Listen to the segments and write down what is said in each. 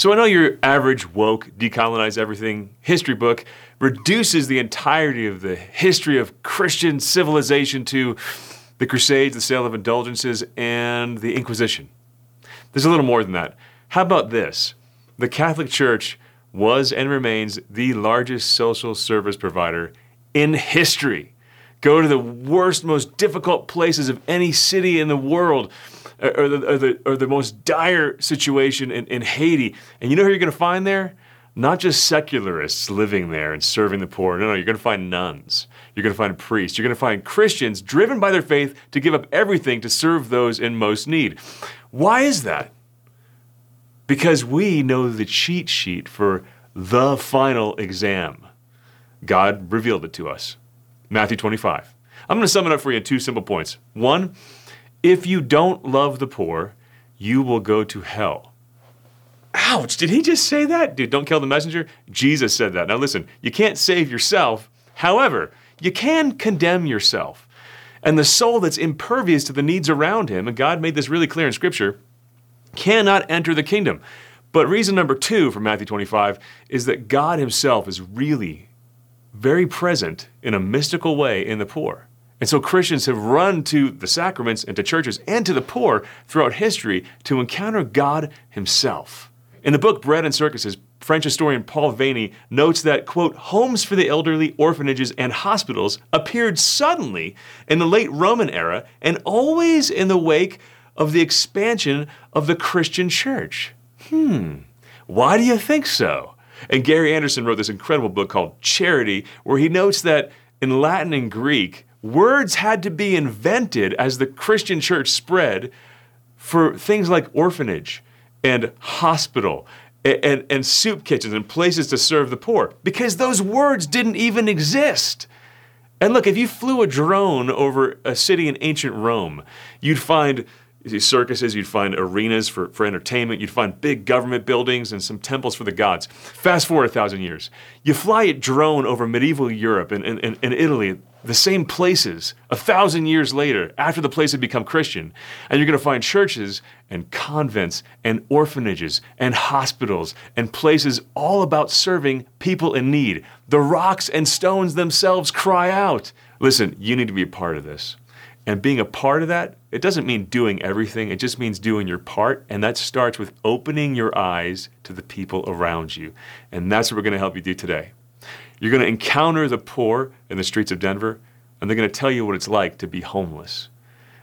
So I know your average woke, decolonize everything history book reduces the entirety of the history of Christian civilization to the Crusades, the sale of indulgences, and the Inquisition. There's a little more than that. How about this? The Catholic Church was and remains the largest social service provider in history. Go to the worst, most difficult places of any city in the world, or the, or the, or the most dire situation in, in Haiti, and you know who you're going to find there? Not just secularists living there and serving the poor. No, no, you're going to find nuns. You're going to find priests. You're going to find Christians driven by their faith to give up everything to serve those in most need. Why is that? Because we know the cheat sheet for the final exam. God revealed it to us. Matthew 25. I'm going to sum it up for you in two simple points. One, if you don't love the poor, you will go to hell. Ouch, did he just say that? Dude, don't kill the messenger? Jesus said that. Now listen, you can't save yourself. However, you can condemn yourself. And the soul that's impervious to the needs around him, and God made this really clear in Scripture, cannot enter the kingdom. But reason number two for Matthew 25 is that God Himself is really very present in a mystical way in the poor. And so Christians have run to the sacraments and to churches and to the poor throughout history to encounter God Himself. In the book Bread and Circuses, French historian Paul Veyne notes that, quote, homes for the elderly, orphanages, and hospitals appeared suddenly in the late Roman era and always in the wake of the expansion of the Christian church. Hmm, why do you think so? And Gary Anderson wrote this incredible book called Charity, where he notes that in Latin and Greek, words had to be invented as the Christian church spread for things like orphanage and hospital and, and, and, soup kitchens and places to serve the poor because those words didn't even exist. And look, if you flew a drone over a city in ancient Rome, you'd find circuses, you'd find arenas for, for entertainment, you'd find big government buildings and some temples for the gods. Fast forward a thousand years. You fly a drone over medieval Europe and, and, and Italy, the same places, a thousand years later, after the place had become Christian, and you're going to find churches and convents and orphanages and hospitals and places all about serving people in need. The rocks and stones themselves cry out. Listen, you need to be a part of this. And being a part of that, it doesn't mean doing everything, it just means doing your part. And that starts with opening your eyes to the people around you. And that's what we're going to help you do today. You're going to encounter the poor in the streets of Denver, and they're going to tell you what it's like to be homeless.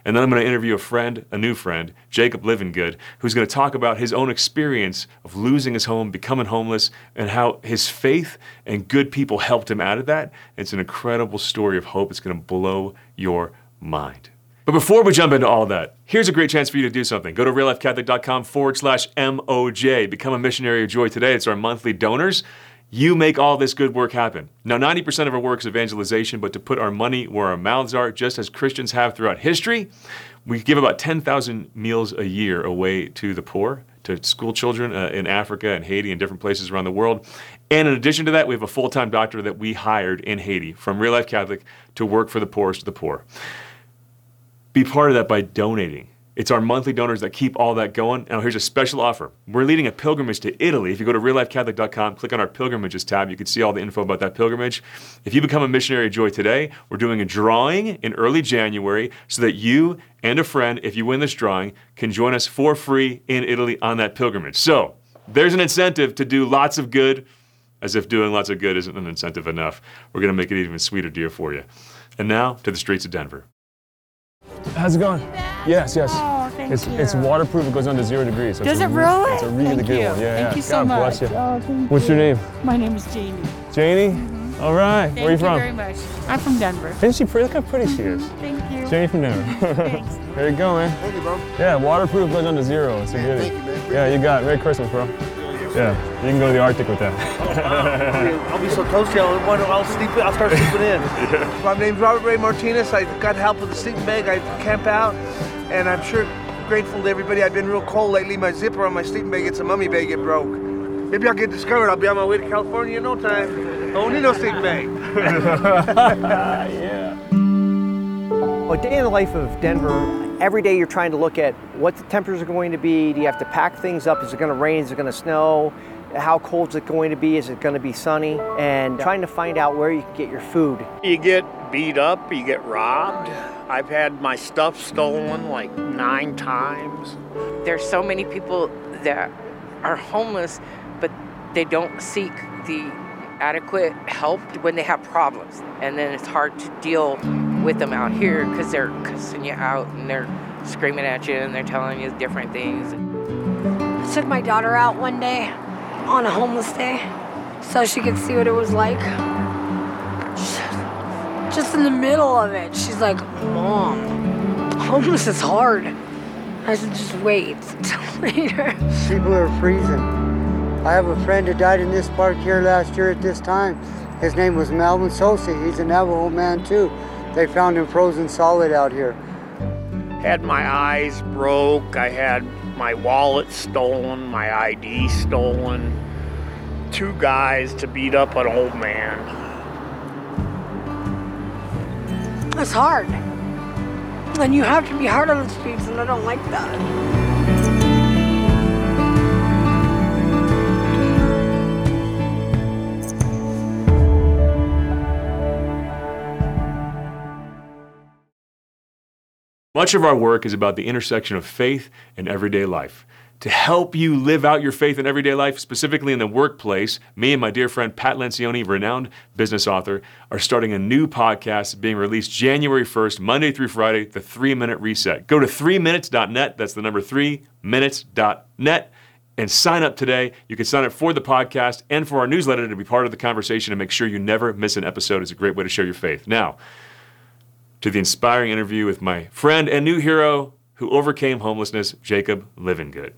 And then I'm going to interview a friend, a new friend, Jacob Livengood, who's going to talk about his own experience of losing his home, becoming homeless, and how his faith and good people helped him out of that. It's an incredible story of hope. It's going to blow your mind. But before we jump into all that, here's a great chance for you to do something. Go to reallifecatholic.com forward slash MOJ. Become a missionary of joy today. It's our monthly donors. You make all this good work happen. Now, 90% of our work is evangelization, but to put our money where our mouths are, just as Christians have throughout history, we give about 10,000 meals a year away to the poor, to school children uh, in Africa and Haiti and different places around the world. And in addition to that, we have a full time doctor that we hired in Haiti from Real Life Catholic to work for the poorest of the poor. Be part of that by donating. It's our monthly donors that keep all that going. Now, here's a special offer. We're leading a pilgrimage to Italy. If you go to reallifecatholic.com, click on our pilgrimages tab, you can see all the info about that pilgrimage. If you become a missionary of joy today, we're doing a drawing in early January so that you and a friend, if you win this drawing, can join us for free in Italy on that pilgrimage. So, there's an incentive to do lots of good, as if doing lots of good isn't an incentive enough. We're going to make it even sweeter dear for you. And now to the streets of Denver. How's it going? Yes, yes. Oh, thank it's you. it's waterproof. It goes down to zero degrees. So Does it's a it re- really? It's a really Thank good you. one. Yeah, Thank yeah. you so God much. bless you. Oh, thank What's your name? My name is Janie. Janie. Mm-hmm. All right. Thank Where are you from? very much. I'm from Denver. Isn't she pretty? Look how pretty she is. Mm-hmm. Thank you. Janie from Denver. Thanks. there you go, man. Thank you, bro. Yeah, waterproof goes down to zero. It's a Man, goodie. thank you, man. Yeah, you got it. Merry Christmas, bro. Yeah, you can go to the Arctic with that. I'll be so toasty. I'll, I'll sleep. I'll start sleeping in. My name's Robert Ray Martinez. I got help with the sleeping bag. I camp out, and I'm sure grateful to everybody. I've been real cold lately. My zipper on my sleeping bag, it's a mummy bag, it broke. Maybe I'll get discovered. I'll be on my way to California in no time. I don't need no sleeping bag. yeah. A day in the life of Denver, every day you're trying to look at what the temperatures are going to be. Do you have to pack things up? Is it going to rain? Is it going to snow? How cold is it going to be? Is it going to be sunny? And trying to find out where you can get your food. You get beat up, you get robbed. I've had my stuff stolen like nine times. There's so many people that are homeless, but they don't seek the adequate help when they have problems. And then it's hard to deal with them out here because they're cussing you out and they're screaming at you and they're telling you different things. I took my daughter out one day on a homeless day so she could see what it was like. Just in the middle of it, she's like, Mom, homeless is hard. I said, just wait till later. People are freezing. I have a friend who died in this park here last year at this time. His name was Melvin Sosa. He's a Navajo man too. They found him frozen solid out here. Had my eyes broke. I had my wallet stolen, my ID stolen. Two guys to beat up an old man. It's hard. And you have to be hard on the streets, and I don't like that. Much of our work is about the intersection of faith and everyday life. To help you live out your faith in everyday life, specifically in the workplace, me and my dear friend Pat Lencioni, renowned business author, are starting a new podcast being released January 1st, Monday through Friday, the 3 Minute Reset. Go to 3minutes.net, that's the number 3minutes.net, and sign up today. You can sign up for the podcast and for our newsletter to be part of the conversation and make sure you never miss an episode. It's a great way to share your faith. Now, to the inspiring interview with my friend and new hero who overcame homelessness, Jacob Livengood.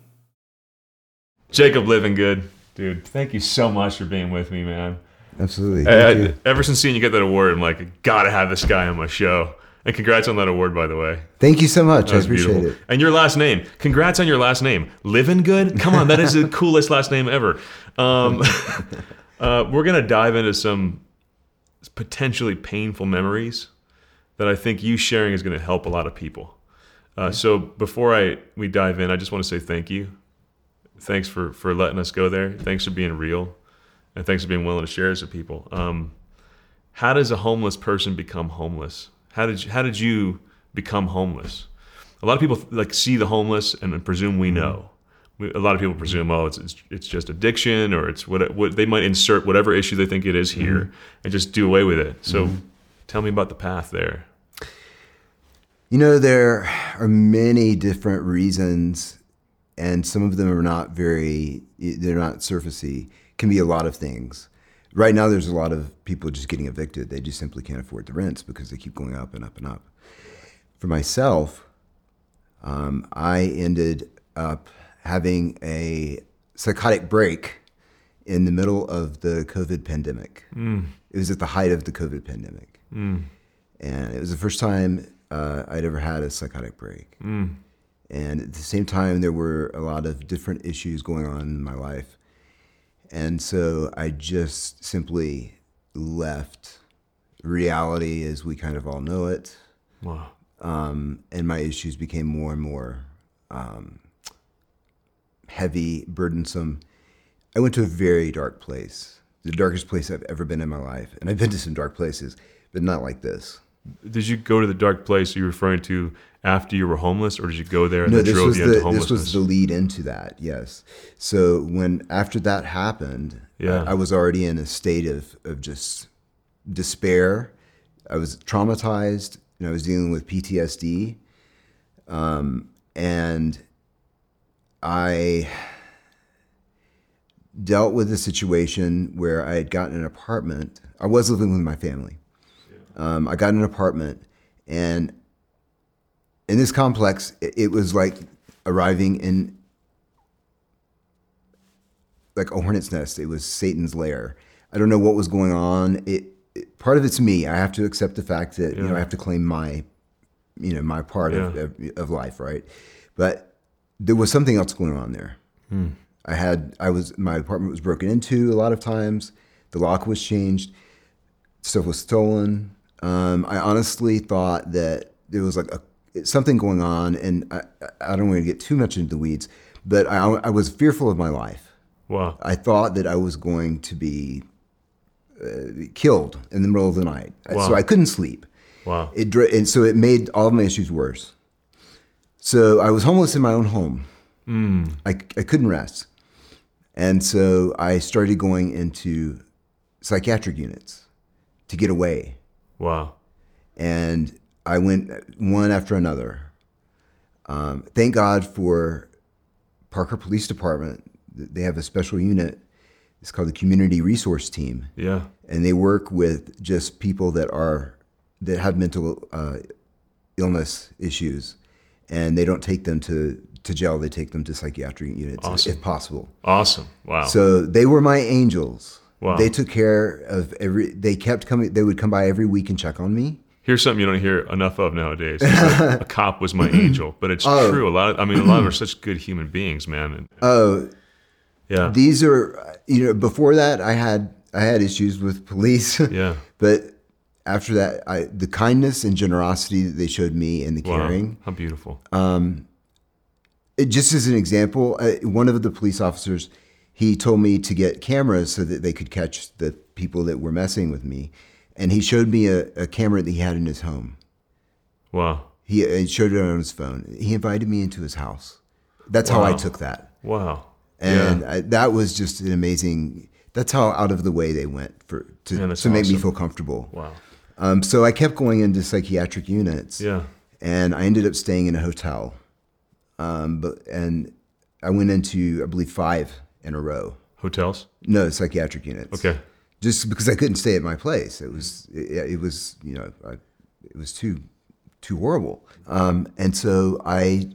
Jacob Livengood, dude, thank you so much for being with me, man. Absolutely. I- I- you. ever since seeing you get that award, I'm like, gotta have this guy on my show. And congrats on that award, by the way. Thank you so much. That I appreciate beautiful. it. And your last name. Congrats on your last name. Living good? Come on, that is the coolest last name ever. Um, uh, we're going to dive into some potentially painful memories that I think you sharing is going to help a lot of people. Uh, so before I we dive in, I just want to say thank you. Thanks for for letting us go there. Thanks for being real, and thanks for being willing to share this with people. Um, how does a homeless person become homeless? How did you, how did you become homeless? A lot of people like see the homeless and presume we know. We, a lot of people presume, oh, it's, it's it's just addiction or it's what, what they might insert whatever issue they think it is here and just do away with it. So, tell me about the path there. You know, there are many different reasons, and some of them are not very, they're not surfacey. Can be a lot of things. Right now, there's a lot of people just getting evicted. They just simply can't afford the rents because they keep going up and up and up. For myself, um, I ended up having a psychotic break in the middle of the COVID pandemic. Mm. It was at the height of the COVID pandemic. Mm. And it was the first time uh, I'd ever had a psychotic break. Mm. And at the same time, there were a lot of different issues going on in my life. And so I just simply left reality as we kind of all know it. Wow. Um, and my issues became more and more um, heavy, burdensome. I went to a very dark place, the darkest place I've ever been in my life. And I've been to some dark places, but not like this. Did you go to the dark place you're referring to after you were homeless, or did you go there and no, this drove was you into the homelessness? this was the lead into that. Yes. So when after that happened, Yeah. I, I was already in a state of of just despair. I was traumatized, and I was dealing with PTSD, um, and I dealt with a situation where I had gotten an apartment. I was living with my family. Um, I got an apartment, and in this complex, it, it was like arriving in like a hornet's nest. It was Satan's lair. I don't know what was going on. It, it part of it's me. I have to accept the fact that you know I have to claim my, you know, my part of, of of life, right? But there was something else going on there. Hmm. I had I was my apartment was broken into a lot of times. The lock was changed. Stuff was stolen. Um, I honestly thought that there was like a something going on, and I, I don't want to get too much into the weeds, but I, I was fearful of my life. Wow. I thought that I was going to be uh, killed in the middle of the night, Wow. so I couldn't sleep. Wow. It and so it made all of my issues worse. So I was homeless in my own home. Mm. I, I couldn't rest. And so I started going into psychiatric units to get away. Wow. And I went one after another. Um, thank God for Parker Police Department. They have a special unit. It's called the Community Resource Team. Yeah. And they work with just people that are that have mental uh, illness issues, and they don't take them to to jail. They take them to psychiatric units Awesome. if possible. Awesome. Wow. So they were my angels. Wow. They took care of every. They kept coming. They would come by every week and check on me. Here's something you don't hear enough of nowadays. A cop was my angel, but it's Oh. true. A lot. Of, I mean, a lot of them are such good human beings, man. And, Oh, yeah. These are you know before that I had I had issues with police. Yeah. but after that, I the kindness and generosity that they showed me and the caring. Wow. How beautiful. Um, it, just as an example, uh, one of the police officers, he told me to get cameras so that they could catch the people that were messing with me, and he showed me a, a camera that he had in his home. Wow. He uh, showed it on his phone. He invited me into his house. That's how I took that. Wow. And Yeah. I, that was just an amazing. That's how out of the way they went for to, Man, to make me feel comfortable. Wow. Um, so I kept going into psychiatric units. Yeah. And I ended up staying in a hotel. Um, but and I went into I believe five in a row. Hotels? No, psychiatric units. Okay. Just because I couldn't stay at my place, it was it, it was you know I, it was too too horrible. Um, and so I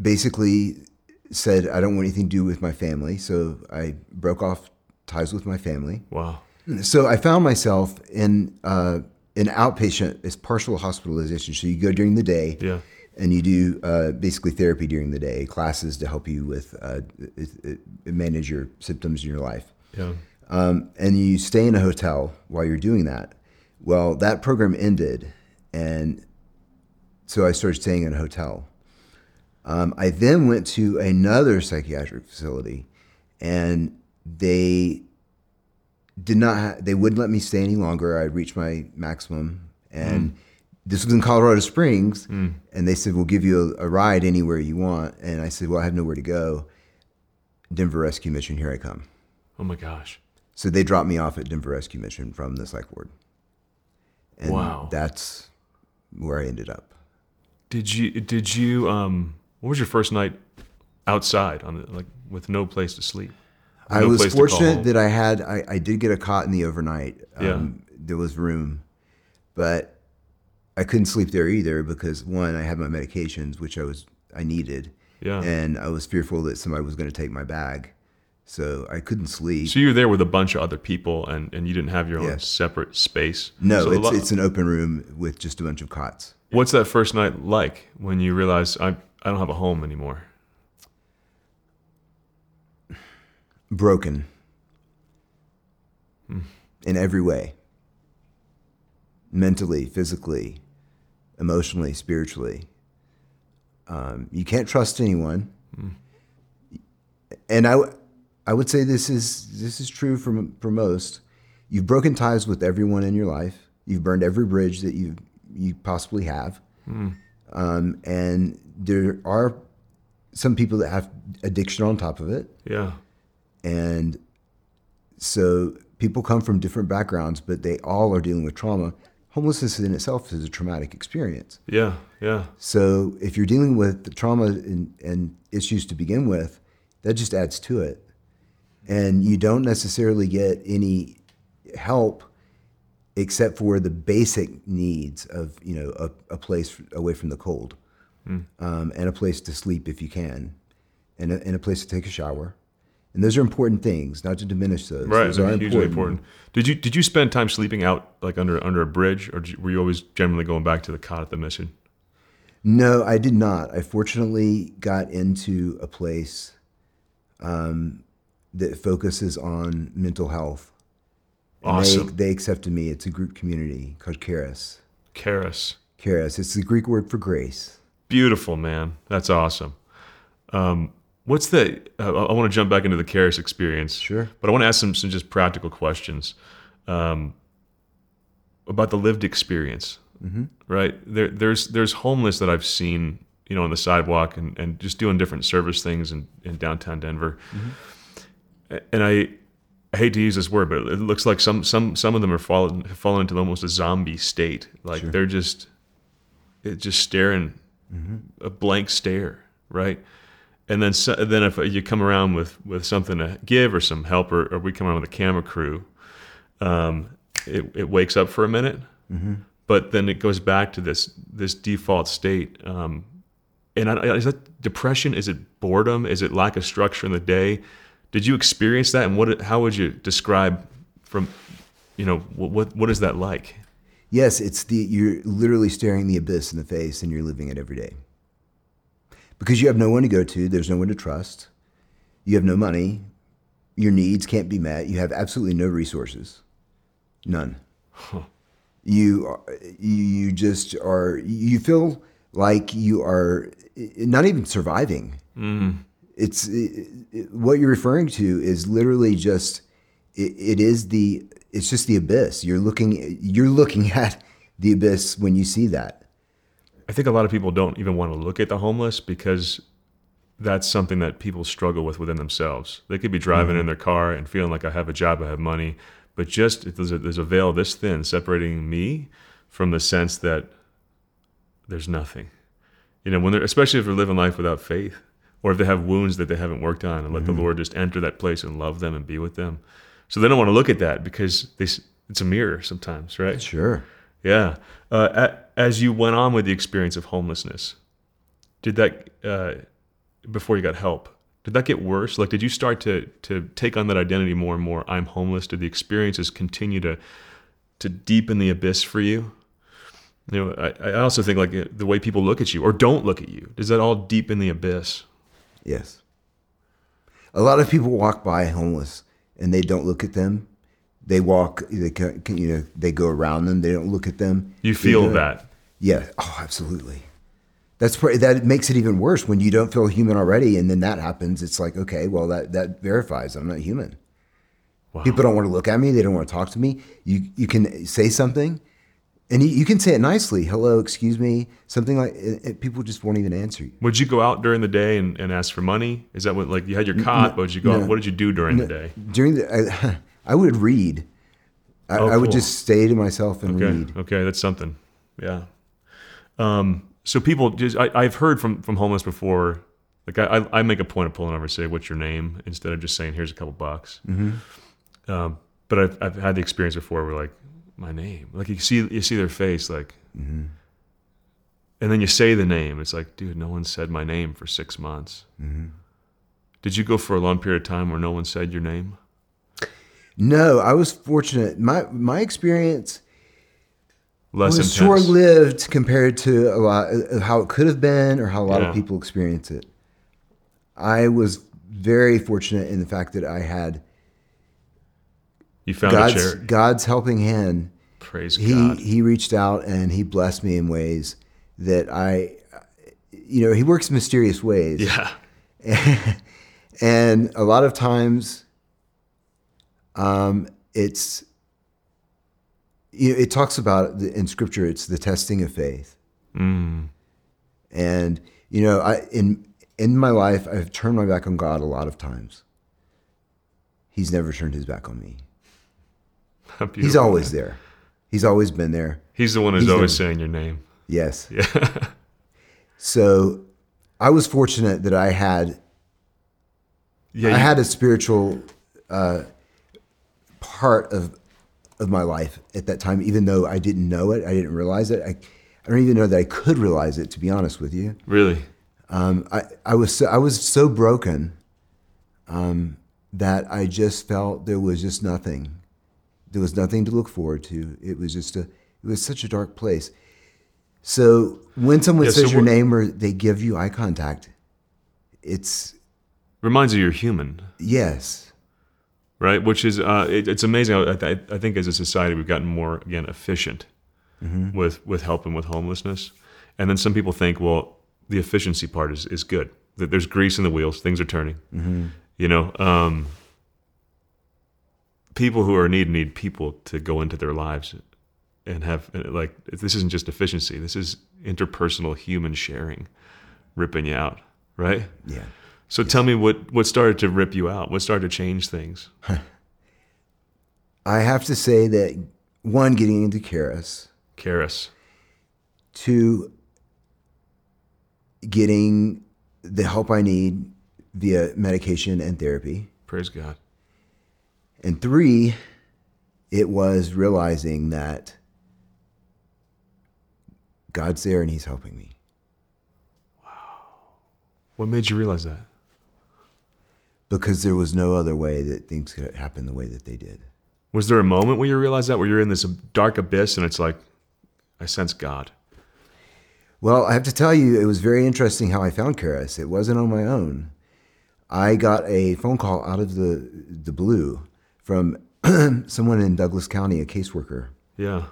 basically said I don't want anything to do with my family. So I broke off ties with my family. Wow. So I found myself in uh, an outpatient, it's partial hospitalization. So you go during the day, Yeah. And you do uh, basically therapy during the day, classes to help you with uh, manage your symptoms in your life. Yeah. Um, and you stay in a hotel while you're doing that. Well, that program ended, and so I started staying in a hotel. Um, I then went to another psychiatric facility, and they did not. Ha- they wouldn't let me stay any longer. I reached my maximum, and this was in Colorado Springs. Mm. And they said, "We'll give you a, a ride anywhere you want." And I said, "Well, I have nowhere to go." Denver Rescue Mission, here I come. Oh my gosh. So they dropped me off at Denver Rescue Mission from the psych ward. And Wow. That's where I ended up. Did you? Did you? Um. What was your first night outside on the like with no place to sleep? I No was place to fortunate that I had, I, I did get a cot in the overnight. Yeah. Um, There was room, but I couldn't sleep there either because one, I had my medications, which I was, I needed. Yeah. And I was fearful that somebody was going to take my bag. So I couldn't sleep. So you were there with a bunch of other people, and, and you didn't have your own Yes. separate space. no, So it's, lot- it's an open room with just a bunch of cots. What's that first night like when you realize I I don't have a home anymore? broken Hmm. in every way mentally, physically, emotionally, spiritually. Um, you can't trust anyone. Hmm. And I, w- I would say this is this is true for for most. You've broken ties with everyone in your life. You've burned every bridge that you you possibly have. Hmm. Um, and there are some people that have addiction on top of it. Yeah. And so people come from different backgrounds, but they all are dealing with trauma. Homelessness in itself is a traumatic experience. Yeah. Yeah. So if you're dealing with the trauma and, and issues to begin with, that just adds to it. And you don't necessarily get any help except for the basic needs of, you know, a, a place away from the cold Mm. um, and a place to sleep if you can and a, and a place to take a shower. And those are important things, not to diminish those. Right. Those they're hugely important. Did you did you spend time sleeping out like under under a bridge, or you, were you always generally going back to the cot at the mission? No, I did not. I fortunately got into a place um, that focuses on mental health. Awesome. They, they accepted me. It's a group community called Caris. Karis. charis. It's the Greek word for grace. Beautiful, man. That's awesome. Um, what's the? Uh, I want to jump back into the Charis experience. Sure. But I want to ask some some just practical questions um, about the lived experience. Mhm. Right there, there's there's homeless that I've seen, you know, on the sidewalk and, and just doing different service things in, in downtown Denver. And I, I hate to use this word, but it looks like some some some of them are fallen have fallen into almost a zombie state. Like Sure. they're just, it just staring Mhm. a blank stare, right? And then so, then if you come around with with something to give or some help, or, or we come around with a camera crew, um, it it wakes up for a minute, Mhm. but then it goes back to this this default state. Um, and I, is that depression? Is it boredom? Is it lack of structure in the day? Did you experience that? And what? How would you describe from, you know, what what, what is that like? Yes, it's the you're literally staring the abyss in the face and you're living it every day. Because you have no one to go to, there's no one to trust. You have no money. Your needs can't be met. You have absolutely no resources. None. You are, you just are you feel like you are not even surviving. Mm. It's it, it- what you're referring to is literally just it, it is the it's just the abyss. You're looking you're looking at the abyss when you see that. I think a lot of people don't even want to look at the homeless because that's something that people struggle with within themselves. They could be driving in Mhm. their car and feeling like I have a job, I have money, but just there's a, there's a veil this thin separating me from the sense that there's nothing. You know, when they're especially if they're living life without faith, or if they have wounds that they haven't worked on, and let the Mhm. Lord just enter that place and love them and be with them. So they don't want to look at that because they, it's a mirror sometimes, right? Sure. Yeah. Uh, a- as you went on with the experience of homelessness, did that uh, before you got help? Did that get worse? Like, did you start to to take on that identity more and more? I'm homeless. Did the experiences continue to to deepen the abyss for you? You know, I, I also think like uh, the way people look at you or don't look at you. Does that all deepen the abyss? Yes. A lot of people walk by homeless and they don't look at them. They walk, they ca- can, you know, they go around them. They don't look at them. You feel go- that? Yeah. Oh, absolutely. That's pr- that makes it even worse when you don't feel human already, and then that happens. It's like, okay, well, that that verifies I'm not human. People don't want to look at me. They don't want to talk to me. You you can say something, and you, you can say it nicely. Hello, excuse me, something like. It, it- people just won't even answer you. Would you go out during the day and, and ask for money? Is that what like you had your cot? no, but would you go? no. what did you do during No, the day? During the, I, I would read. I, Oh, I would cool. just stay to myself and okay. read. Okay, that's something. Yeah. Um, so people just I, I've heard from from homeless before. Like I, I make a point of pulling over and say, "What's your name?" instead of just saying, "Here's a couple bucks." Mhm. Um, but I've I've had the experience before where like my name, like you see you see their face, like, Mhm. and then you say the name. It's like, dude, no one said my name for six months. Mhm. Did you go for a long period of time where no one said your name? No, I was fortunate. My my experience Less short lived compared to a lot how it could have been or how a lot Yeah. of people experience it. I was very fortunate in the fact that I had You found a God's chair. God's helping hand. Praise he, God. He reached out and he blessed me in ways that I, you know, he works mysterious ways. Yeah. and a lot of times, um, it's, it talks about the, in scripture, it's the testing of faith. Mm. And, you know, I, in, in my life, I've turned my back on God a lot of times. He's never turned his back on me. He's always man. there. He's always been there. He's the one who's He's always never- saying your name. Yes. Yeah. So I was fortunate that I had Yeah, I you- had a spiritual uh, part of of my life at that time, even though I didn't know it, I didn't realize it. I, I don't even know that I could realize it, to be honest with you. Really? Um, I, I was so, I was so broken um, that I just felt there was just nothing. There was nothing to look forward to. It was just a it was such a dark place. So when someone Yeah, so says your name or they give you eye contact, it's Reminds you you're human. yes. Right? Which is uh, it, it's amazing. I, I, I think as a society we've gotten more again efficient. Mhm. with with helping with homelessness, and then some people think, well, the efficiency part is is good. That there's grease in the wheels, things are turning. Mhm. You know, um, people who are in need need people to go into their lives and have like this isn't just efficiency. This is interpersonal human sharing, ripping you out, right? Yeah. So tell me what what started to rip you out? What started to change things? I have to say that one, getting into Karis, Karis, two, getting the help I need via medication and therapy, praise God. and three, it was realizing that God's there and He's helping me. Wow. What made you realize that? Because there was no other way that things could happen the way that they did. Was there a moment where you realized that, where you're in this dark abyss and it's like, I sense God? Well, I have to tell you, it was very interesting how I found Karis. It wasn't on my own. I got a phone call out of the the blue from someone in Douglas County, a caseworker, Yeah.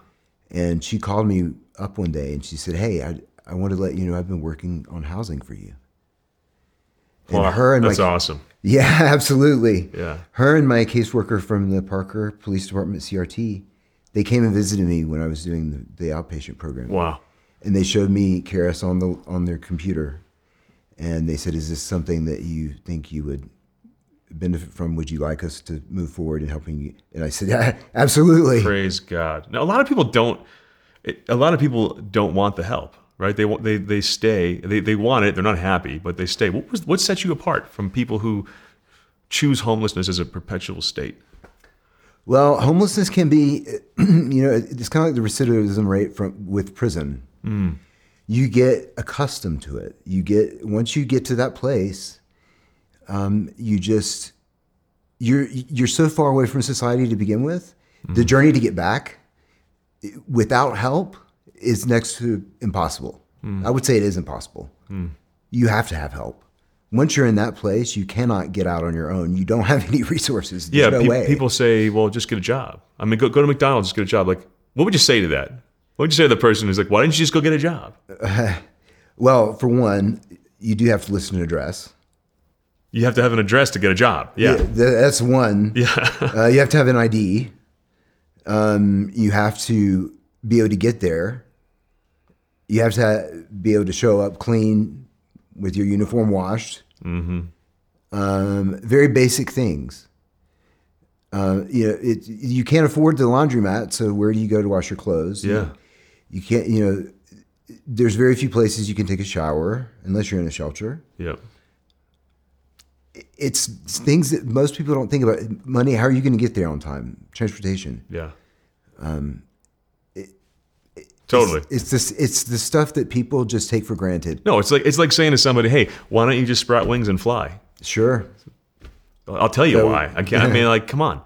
and she called me up one day and she said, "Hey, I I want to let you know I've been working on housing for you." And Wow, her and that's my, awesome. Yeah, absolutely. Yeah. Her and my caseworker from the Parker Police Department CRT, they came and visited me when I was doing the, the outpatient program. Wow. And they showed me Karis on the on their computer, and they said, "Is this something that you think you would benefit from? Would you like us to move forward in helping you?" And I said, "Yeah, absolutely." Praise God. Now, a lot of people don't. It, a lot of people don't want the help, right? They they they stay. They they want it. They're not happy, but they stay. What was what sets you apart from people who choose homelessness as a perpetual state? Well, homelessness can be, you know, it's kind of like the recidivism rate from with prison. Mm. You get accustomed to it. You get once you get to that place, um, you just you're you're so far away from society to begin with. The journey to get back without help is next to impossible. Mm. I would say it is impossible. Mm. You have to have help. Once you're in that place, you cannot get out on your own. You don't have any resources. There's yeah, no pe- people say, "Well, just get a job." I mean, go go to McDonald's, just get a job. Like, what would you say to that? What would you say to the person who's like, "Why didn't you just go get a job?" well, for one, you do have to list an address. You have to have an address to get a job. Yeah, th- that's one. Yeah. uh, you have to have an ID. Um, you have to be able to get there. You have to be able to show up clean with your uniform washed. Mm-hmm. Um, very basic things. Uh, you know, it, you can't afford the laundromat, so where do you go to wash your clothes? Yeah. You can't, you know, there's very few places you can take a shower unless you're in a shelter. Yep. It's things that most people don't think about. Money, how are you going to get there on time? Transportation. Yeah. Um, Totally. It's, it's this. It's the stuff that people just take for granted. No, it's like it's like saying to somebody, "Hey, why don't you just sprout wings and fly?" Sure. I'll tell you That why. I can't. I mean, like, come on.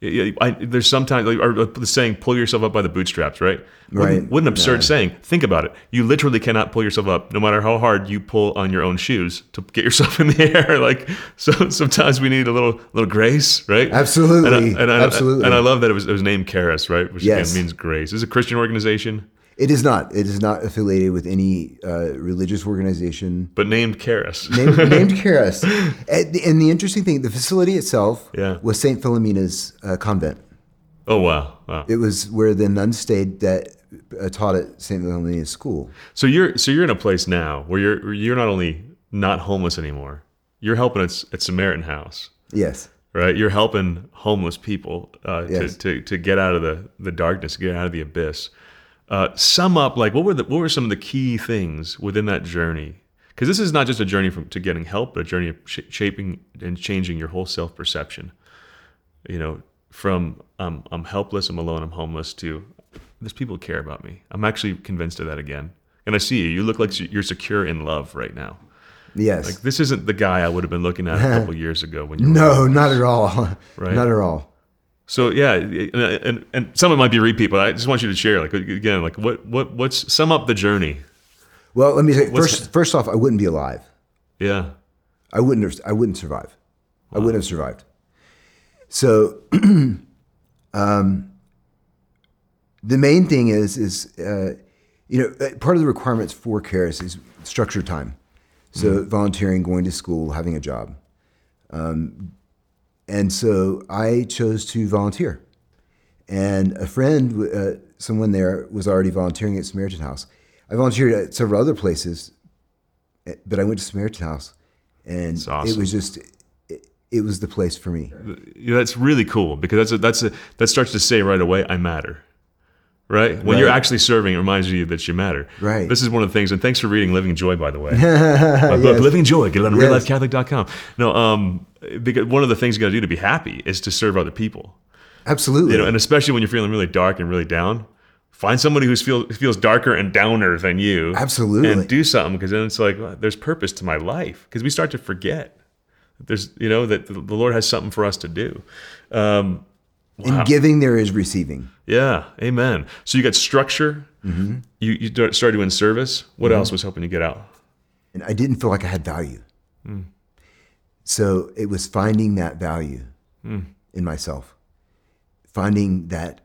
I, I, there's sometimes like, or uh, the saying, "Pull yourself up by the bootstraps," right? Right. What, an absurd Yeah. saying. Think about it. You literally cannot pull yourself up, no matter how hard you pull on your own shoes to get yourself in the air. Like, so sometimes we need a little little grace, right? Absolutely. And I, and I, Absolutely. And I love that it was it was named Charis, right? Which Yes. again means grace. Is it a Christian organization, It is not. It is not affiliated with any uh, religious organization. but named Charis. named, named Karis. And the, and the interesting thing, the facility itself Yeah. was Saint Philomena's uh, convent. Oh wow, wow. It was where the nuns stayed that uh, taught at Saint Philomena's school. So you're so you're in a place now where you're where you're not only not homeless anymore, you're helping at, at Samaritan House, Yes. right? You're helping homeless people uh, Yes. to, to to get out of the the darkness, get out of the abyss. Uh, sum up like what were the what were some of the key things within that journey? Because this is not just a journey from to getting help, but a journey of sh- shaping and changing your whole self perception. You know, from um, I'm helpless, I'm alone, I'm homeless to there's people who care about me. I'm actually convinced of that again. And I see you. You look like you're secure in love right now. Yes. Like this isn't the guy I would have been looking at a couple years ago when you were No, not at all. Right. Not at all. So yeah, and, and and some of it might be repeat, but I just want you to share like again, like what what what's sum up the journey. Well, let me say What's- first. First off, I wouldn't be alive. Yeah. I wouldn't. Have, I wouldn't survive. I wouldn't have survived. So, um, the main thing is is uh, you know uh, part of the requirements for Karis is structured time. So volunteering, going to school, having a job, um, and so I chose to volunteer. And a friend, uh, someone there, was already volunteering at Samaritan House. I volunteered at several other places, eh, but I went to Samaritan House, and it was just it, it was the place for me. Yeah, that's really cool because that's a, that's a, that starts to say right away, I matter. Right? When you're actually serving, it reminds you that you matter. Right. This is one of the things, and thanks for reading Living Joy, by the way. My book, Yes. Living Joy, get it on Yes. reallifecatholic.com. No, um, because one of the things you got to do to be happy is to serve other people. Absolutely. You know, and especially when you're feeling really dark and really down, find somebody who feel, feels darker and downer than you. Absolutely. And do something because then it's like, well, there's purpose to my life. Because we start to forget. There's, you know, that the the Lord has something for us to do. Um, In giving, there is receiving. yeah, amen. So you got structure. Mhm. You you started doing service. What Mhm. else was helping you get out? and I didn't feel like I had value. Mm. So it was finding that value Mm. in myself, finding that,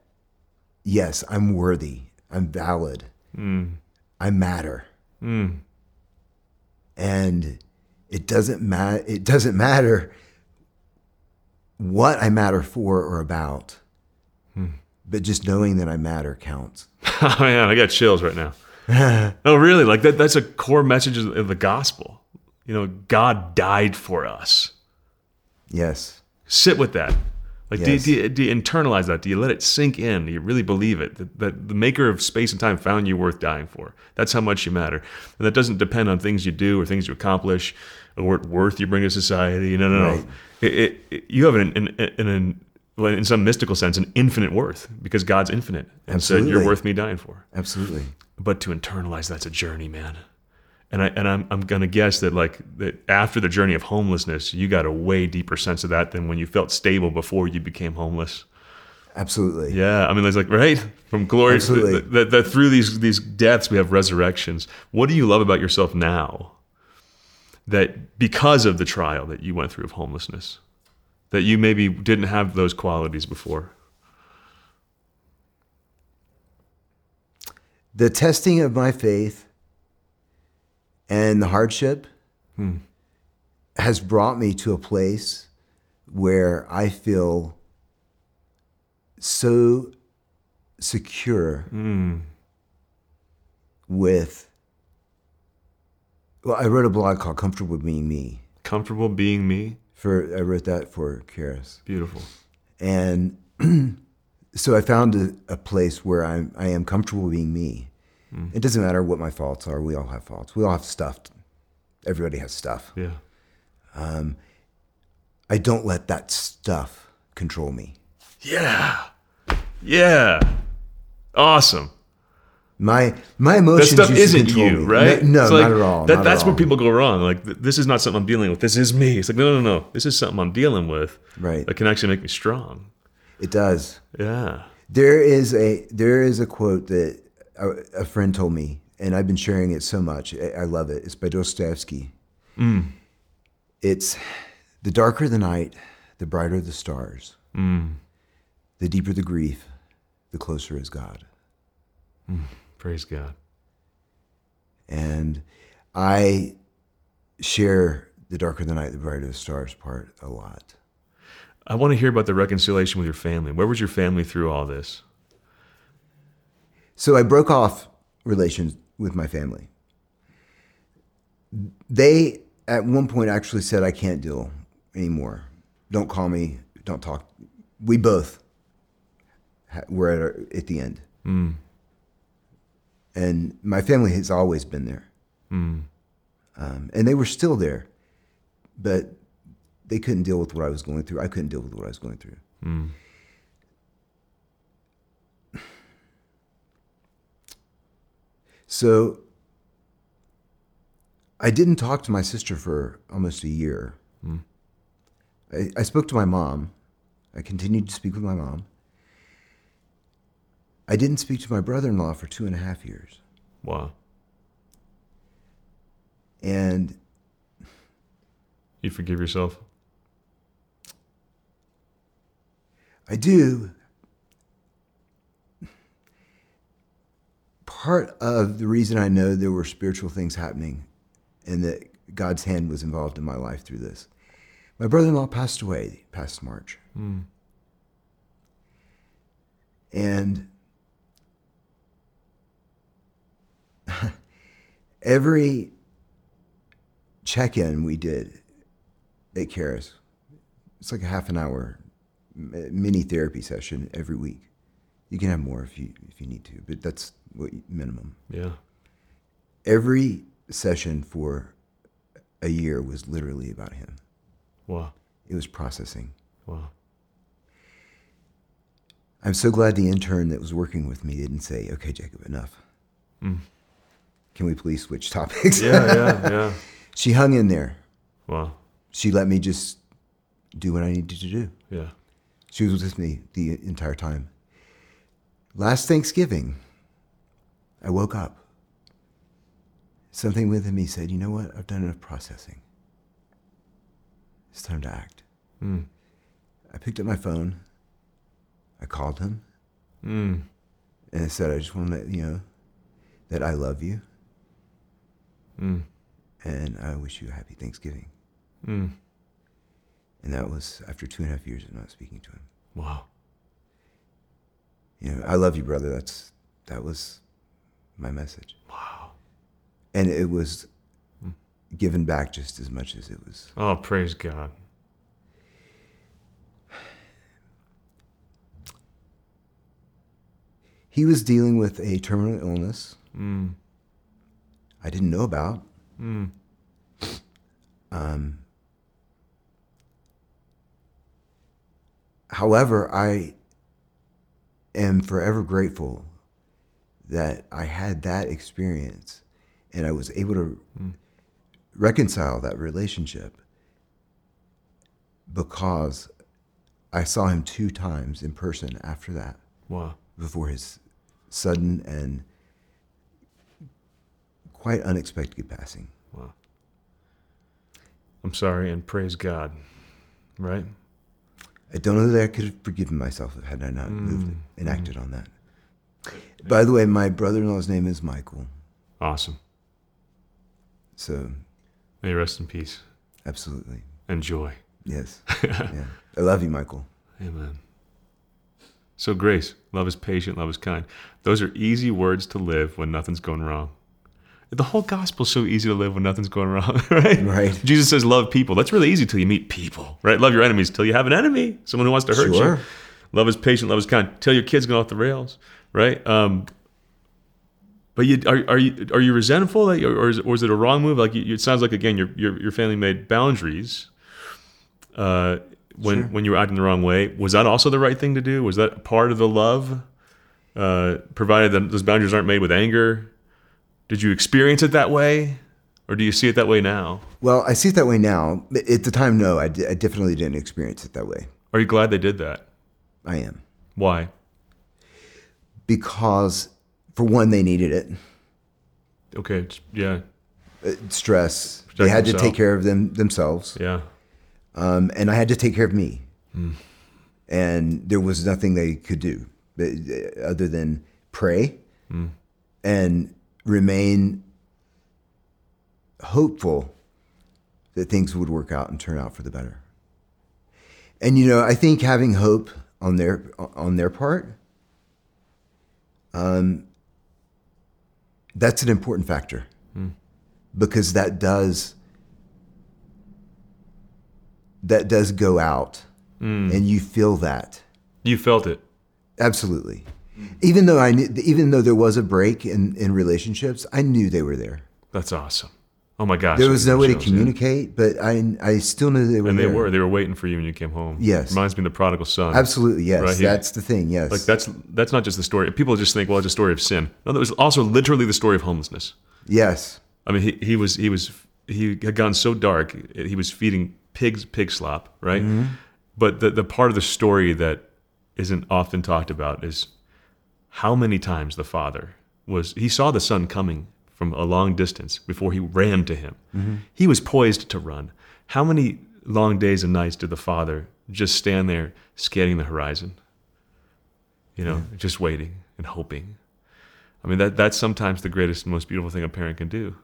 yes, I'm worthy, I'm valid, Mm. I matter, Mm. and it doesn't matter. It doesn't matter what I matter for or about, Hmm. but just knowing that I matter counts. Oh man, I got chills right now. oh, really? Like that? That's a core message of the gospel. You know, God died for us. Yes. Sit with that. Like, Yes. do, you, do, you, do you internalize that? Do you let it sink in? Do you really believe it? That, that the maker of space and time found you worth dying for. That's how much you matter. And that doesn't depend on things you do or things you accomplish what worth you bring to society. No, no, no. Right. It, it, it- you have an, an, an, an well, in some mystical sense, an infinite worth because God's infinite. And so you're worth me dying for. Absolutely. But to internalize that's a journey, man. And I and I'm I'm gonna guess that like that after the journey of homelessness, you got a way deeper sense of that than when you felt stable before you became homeless. Absolutely. Yeah, I mean, it's like right from glory Absolutely. that, that, that through these these deaths we have resurrections. What do you love about yourself now? That because of the trial that you went through of homelessness, that you maybe didn't have those qualities before. the testing of my faith and the hardship Hmm. has brought me to a place where I feel so secure Hmm. with. Well, I wrote a blog called "Comfortable Being Me." Comfortable being me. For I wrote that for Karis. Beautiful. And so I found a, a place where I'm, I am comfortable being me. Mm. It doesn't matter what my faults are. We all have faults. We all have stuff. Everybody has stuff. Yeah. Um, I don't let that stuff control me. Yeah. Yeah. Awesome. My my That emotions stuff used isn't you, me. right? No, no like, not at all. That, not at that's where people go wrong. Like, th- this is not something I'm dealing with. This is me. It's like, no, no, no. This is something I'm dealing with. Right. That can actually make me strong. It does. Yeah. There is a there is a quote that a, a friend told me, and I've been sharing it so much. I, I love it. It's by Dostoevsky. Mm. It's the darker the night, the brighter the stars. Mm. The deeper the grief, the closer is God. Mm. Praise God. And I share the darker the night, the brighter the stars part a lot. I want to hear about the reconciliation with your family. Where was your family through all this? So I broke off relations with my family. They, at one point, actually said, I can't deal anymore. Don't call me. Don't talk. We both were at, our, at the end. Mm. And my family has always been there. Mm. Um, and they were still there. But they couldn't deal with what I was going through. I couldn't deal with what I was going through. Mm. So I didn't talk to my sister for almost a year. Hmm. I, I spoke to my mom. I continued to speak with my mom. I didn't speak to my brother in law for two and a half years. Wow. And You forgive yourself? I do. part of the reason I know there were spiritual things happening and that God's hand was involved in my life through this. My brother in law passed away past March. Mm. And every check in we did at Karis, it's like a half an hour mini therapy session every week. You can have more if you if you need to, but that's what minimum. Yeah. Every session for a year was literally about him. Wow. It was processing. Wow. I'm so glad the intern that was working with me didn't say, "Okay, Jacob, enough. Mm. Can we please switch topics?" Yeah, yeah, yeah. she hung in there. Wow. She let me just do what I needed to do. Yeah. She was with me the entire time. Last Thanksgiving, I woke up. Something within me said, "You know what? I've done enough processing. It's time to act." Mm. I picked up my phone. I called him. Mm. And I said, I just want to let you know that I love you. Mm. And I wish you a happy Thanksgiving. Mm. And that was after two and a half years of not speaking to him. Wow. You know, I love you, brother. That's that was my message. Wow. And it was given back just as much as it was. Oh, praise God. He was dealing with a terminal illness. Mm. I didn't know about. Mm. Um, however, I am forever grateful that I had that experience and I was able to reconcile that relationship because I saw him two times in person after that. Wow. Before his sudden and quite unexpected passing. Wow. I'm sorry and praise God. Right? I don't know that I could have forgiven myself had I not Mm, moved and acted on that. By the way, my brother-in-law's name is Michael. Awesome. So, May you rest in peace. absolutely. And joy. Yes. yeah. I love you, Michael. Amen. So, grace, love is patient, love is kind. Those are easy words to live when nothing's going wrong. The whole gospel's so easy to live when nothing's going wrong, right? Right. Jesus says, love people. That's really easy till you meet people, right? Love your enemies till you have an enemy, someone who wants to hurt Sure. you. Love is patient, love is kind. Till your kids go off the rails, right? Um, but you are, are you are you resentful, that or is, or is it a wrong move? Like you, it sounds like again, your your, your family made boundaries uh, when Sure. when you were acting the wrong way. Was that also the right thing to do? Was that part of the love? Uh, provided that those boundaries aren't made with anger. Did you experience it that way, or do you see it that way now? Well, I see it that way now. At the time, no, I, d- I definitely didn't experience it that way. Are you glad they did that? I am. Why? Because, for one, they needed it. Okay, yeah, Uh, stress. Protect they had to take care of them themselves. yeah. Um, and I had to take care of me. Mm. And there was nothing they could do uh, other than pray Mm. and remain hopeful that things would work out and turn out for the better. And you know, I think having hope on their on their part, um, that's an important factor Mm. because that does that does go out, Mm. and you feel that. You felt it. Absolutely. Even though I knew, even though there was a break in, in relationships, I knew they were there. That's awesome. Oh my gosh. there was no way to Chills, yeah. communicate, but I I still knew they were there. And they there. were. They were waiting for you when you came home. Yes. Reminds me of the prodigal son. Absolutely, yes. Right. That's the thing. Yes. Like that's that's not just the story. People just think, well, it's a story of sin. No, that was also literally the story of homelessness. Yes. I mean, he, he was he was he had gone so dark. He was feeding pigs pig slop, right? Mhm. But the the part of the story that isn't often talked about is how many times the father was he saw the son coming from a long distance before he ran to him. Mhm. He was poised to run. How many long days and nights did the father just stand there scanning the horizon? You know, just waiting and hoping. I mean, that that's sometimes the greatest, most beautiful thing a parent can do.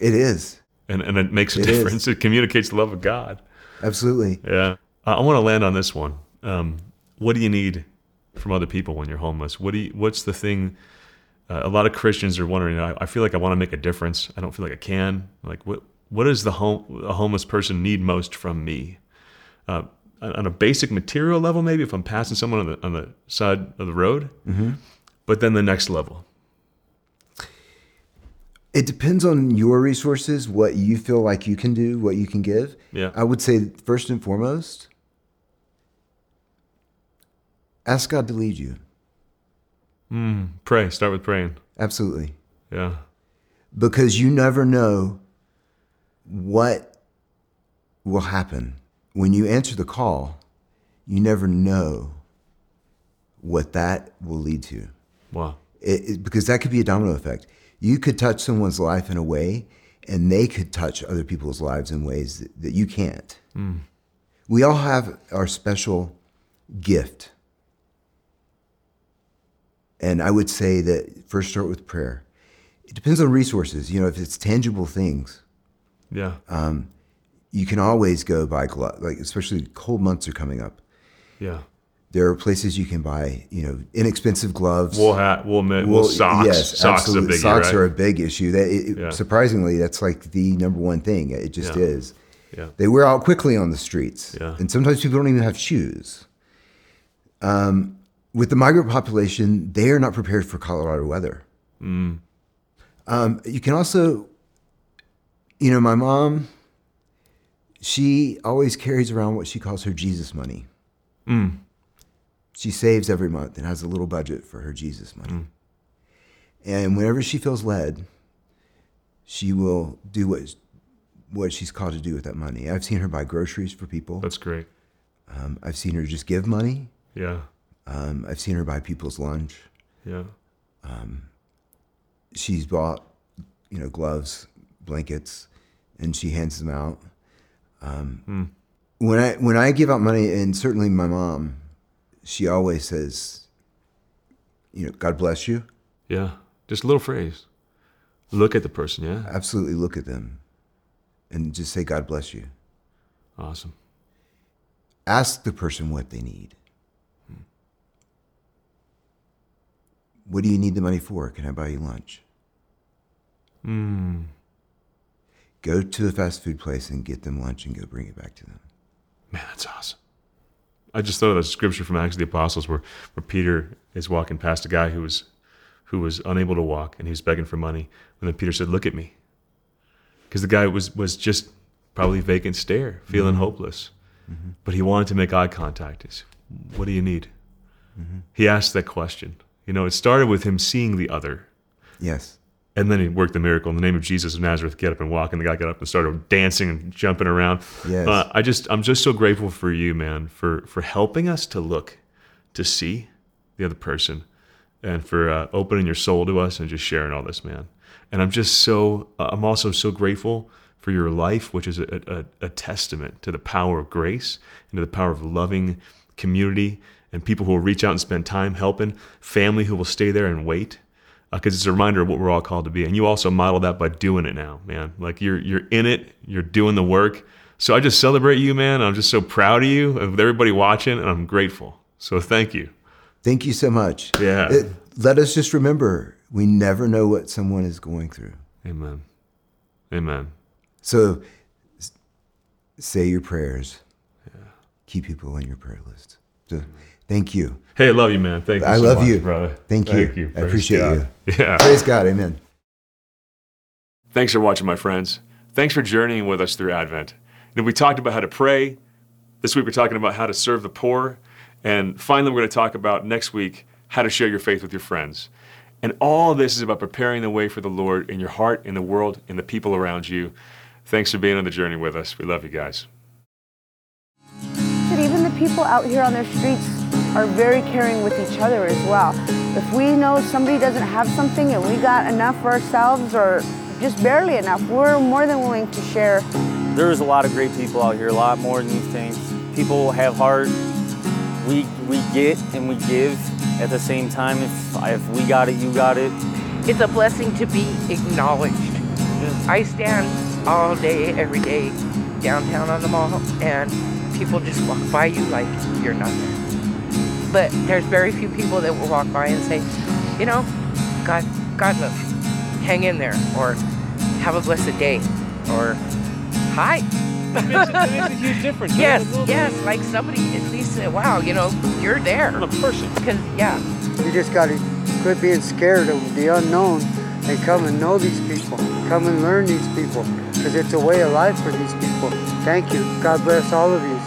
It is. And, and it makes a It is. difference. It communicates the love of God. Absolutely. Yeah. I, I want to land on this one. Um, what do you need from other people when you're homeless? What do you, what's the thing? Uh, a lot of Christians are wondering. I, I feel like I want to make a difference. I don't feel like I can. Like what? What does the home a homeless person need most from me? Uh, on a basic material level, maybe if I'm passing someone on the on the side of the road. Mhm. But then the next level. It depends on your resources, what you feel like you can do, what you can give. Yeah. I would say first and foremost, ask God to lead you. Mm, pray. Start with praying. Absolutely. Yeah. Because you never know what will happen. When you answer the call, you never know what that will lead to. Wow. It, it- because that could be a domino effect. You could touch someone's life in a way, and they could touch other people's lives in ways that, that you can't. Mm. We all have our special gift. And I would say that first start with prayer. It depends on resources. You know, if it's tangible things, Yeah. um, you can always go buy gloves. Like especially cold months are coming up. Yeah. There are places you can buy, you know, inexpensive gloves. Wool hat, wool mitt, wool socks. Yes, Socks a absolutely. biggie, Socks right? are a big issue. That it, Yeah. surprisingly, that's like the number one thing. It just Yeah. is. Yeah. They wear out quickly on the streets, Yeah. and sometimes people don't even have shoes. Um, with the migrant population, they are not prepared for Colorado weather. Mm. Um, you can also, you know, my mom, she always carries around what she calls her Jesus money. Mm. She saves every month and has a little budget for her Jesus money. And whenever she feels led, she will do what what she's called to do with that money. I've seen her buy groceries for people. That's great. Um, I've seen her just give money. Yeah. Um, I've seen her buy people's lunch. Yeah. Um, she's bought, you know, gloves, blankets, and she hands them out. Um, Hmm. When I when I give out money, and certainly my mom, she always says, you know, God bless you. Yeah. Just a little phrase. Look at the person. Yeah. Absolutely, look at them, and just say, God bless you. Awesome. Ask the person what they need. What do you need the money for? Can I buy you lunch? Mm. Go to a fast food place and get them lunch and go bring it back to them. Man, that's awesome. I just thought of that scripture from Acts of the Apostles where, where Peter is walking past a guy who was who was unable to walk and he was begging for money. And then Peter said, Look at me. Because the guy was was just probably vacant stare, feeling Mhm. hopeless. Mhm. But he wanted to make eye contact. He said, What do you need? Mhm. He asked that question. You know, it started with him seeing the other. Yes. And then he worked the miracle in the name of Jesus of Nazareth. Get up and walk, and the guy got up and started dancing and jumping around. Yes. Uh, I just, I'm just so grateful for you, man, for for helping us to look, to see the other person, and for uh, opening your soul to us and just sharing all this, man. And I'm just so, uh, I'm also so grateful for your life, which is a, a, a testament to the power of grace and to the power of loving community and people who will reach out and spend time helping, family who will stay there and wait uh, because it's a reminder of what we're all called to be. And you also model that by doing it now, man. Like you're you're in it, you're doing the work. So I just celebrate you, man. I'm just so proud of you, of everybody watching, and I'm grateful. So thank you. Thank you so much. Yeah. It- let us just remember we never know what someone is going through. Amen. Amen. So say your prayers. Yeah. Keep people on your prayer list. So, thank you. Hey, I love you, man. Thank you. I so love much, you, brother. Thank, Thank you. you. I appreciate God. you. Yeah. Praise God. Amen. Thanks for watching, my friends. Thanks for journeying with us through Advent. And we talked about how to pray. This week we're talking about how to serve the poor. And finally, we're going to talk about next week how to share your faith with your friends. And all this is about preparing the way for the Lord in your heart, in the world, in the people around you. Thanks for being on the journey with us. We love you guys. that even the people out here on their streets are very caring with each other as well. If we know somebody doesn't have something and we got enough for ourselves or just barely enough, we're more than willing to share. There's a lot of great people out here, a lot more than you think. People have heart. We we get and we give at the same time. If if we got it, you got it. it's a blessing to be acknowledged. I stand all day, every day downtown on the mall, and people just walk by you like you're nothing. But there's very few people that will walk by and say, you know, God, God loves you. Hang in there, or have a blessed day, or hi. It makes, it makes a huge difference. right? Yes, yes, bit. like somebody at least say, wow, you know, you're there. I'm a person. Because, yeah, You just got to quit being scared of the unknown and come and know these people. Come and learn these people because it's a way of life for these people. Thank you. God bless all of you.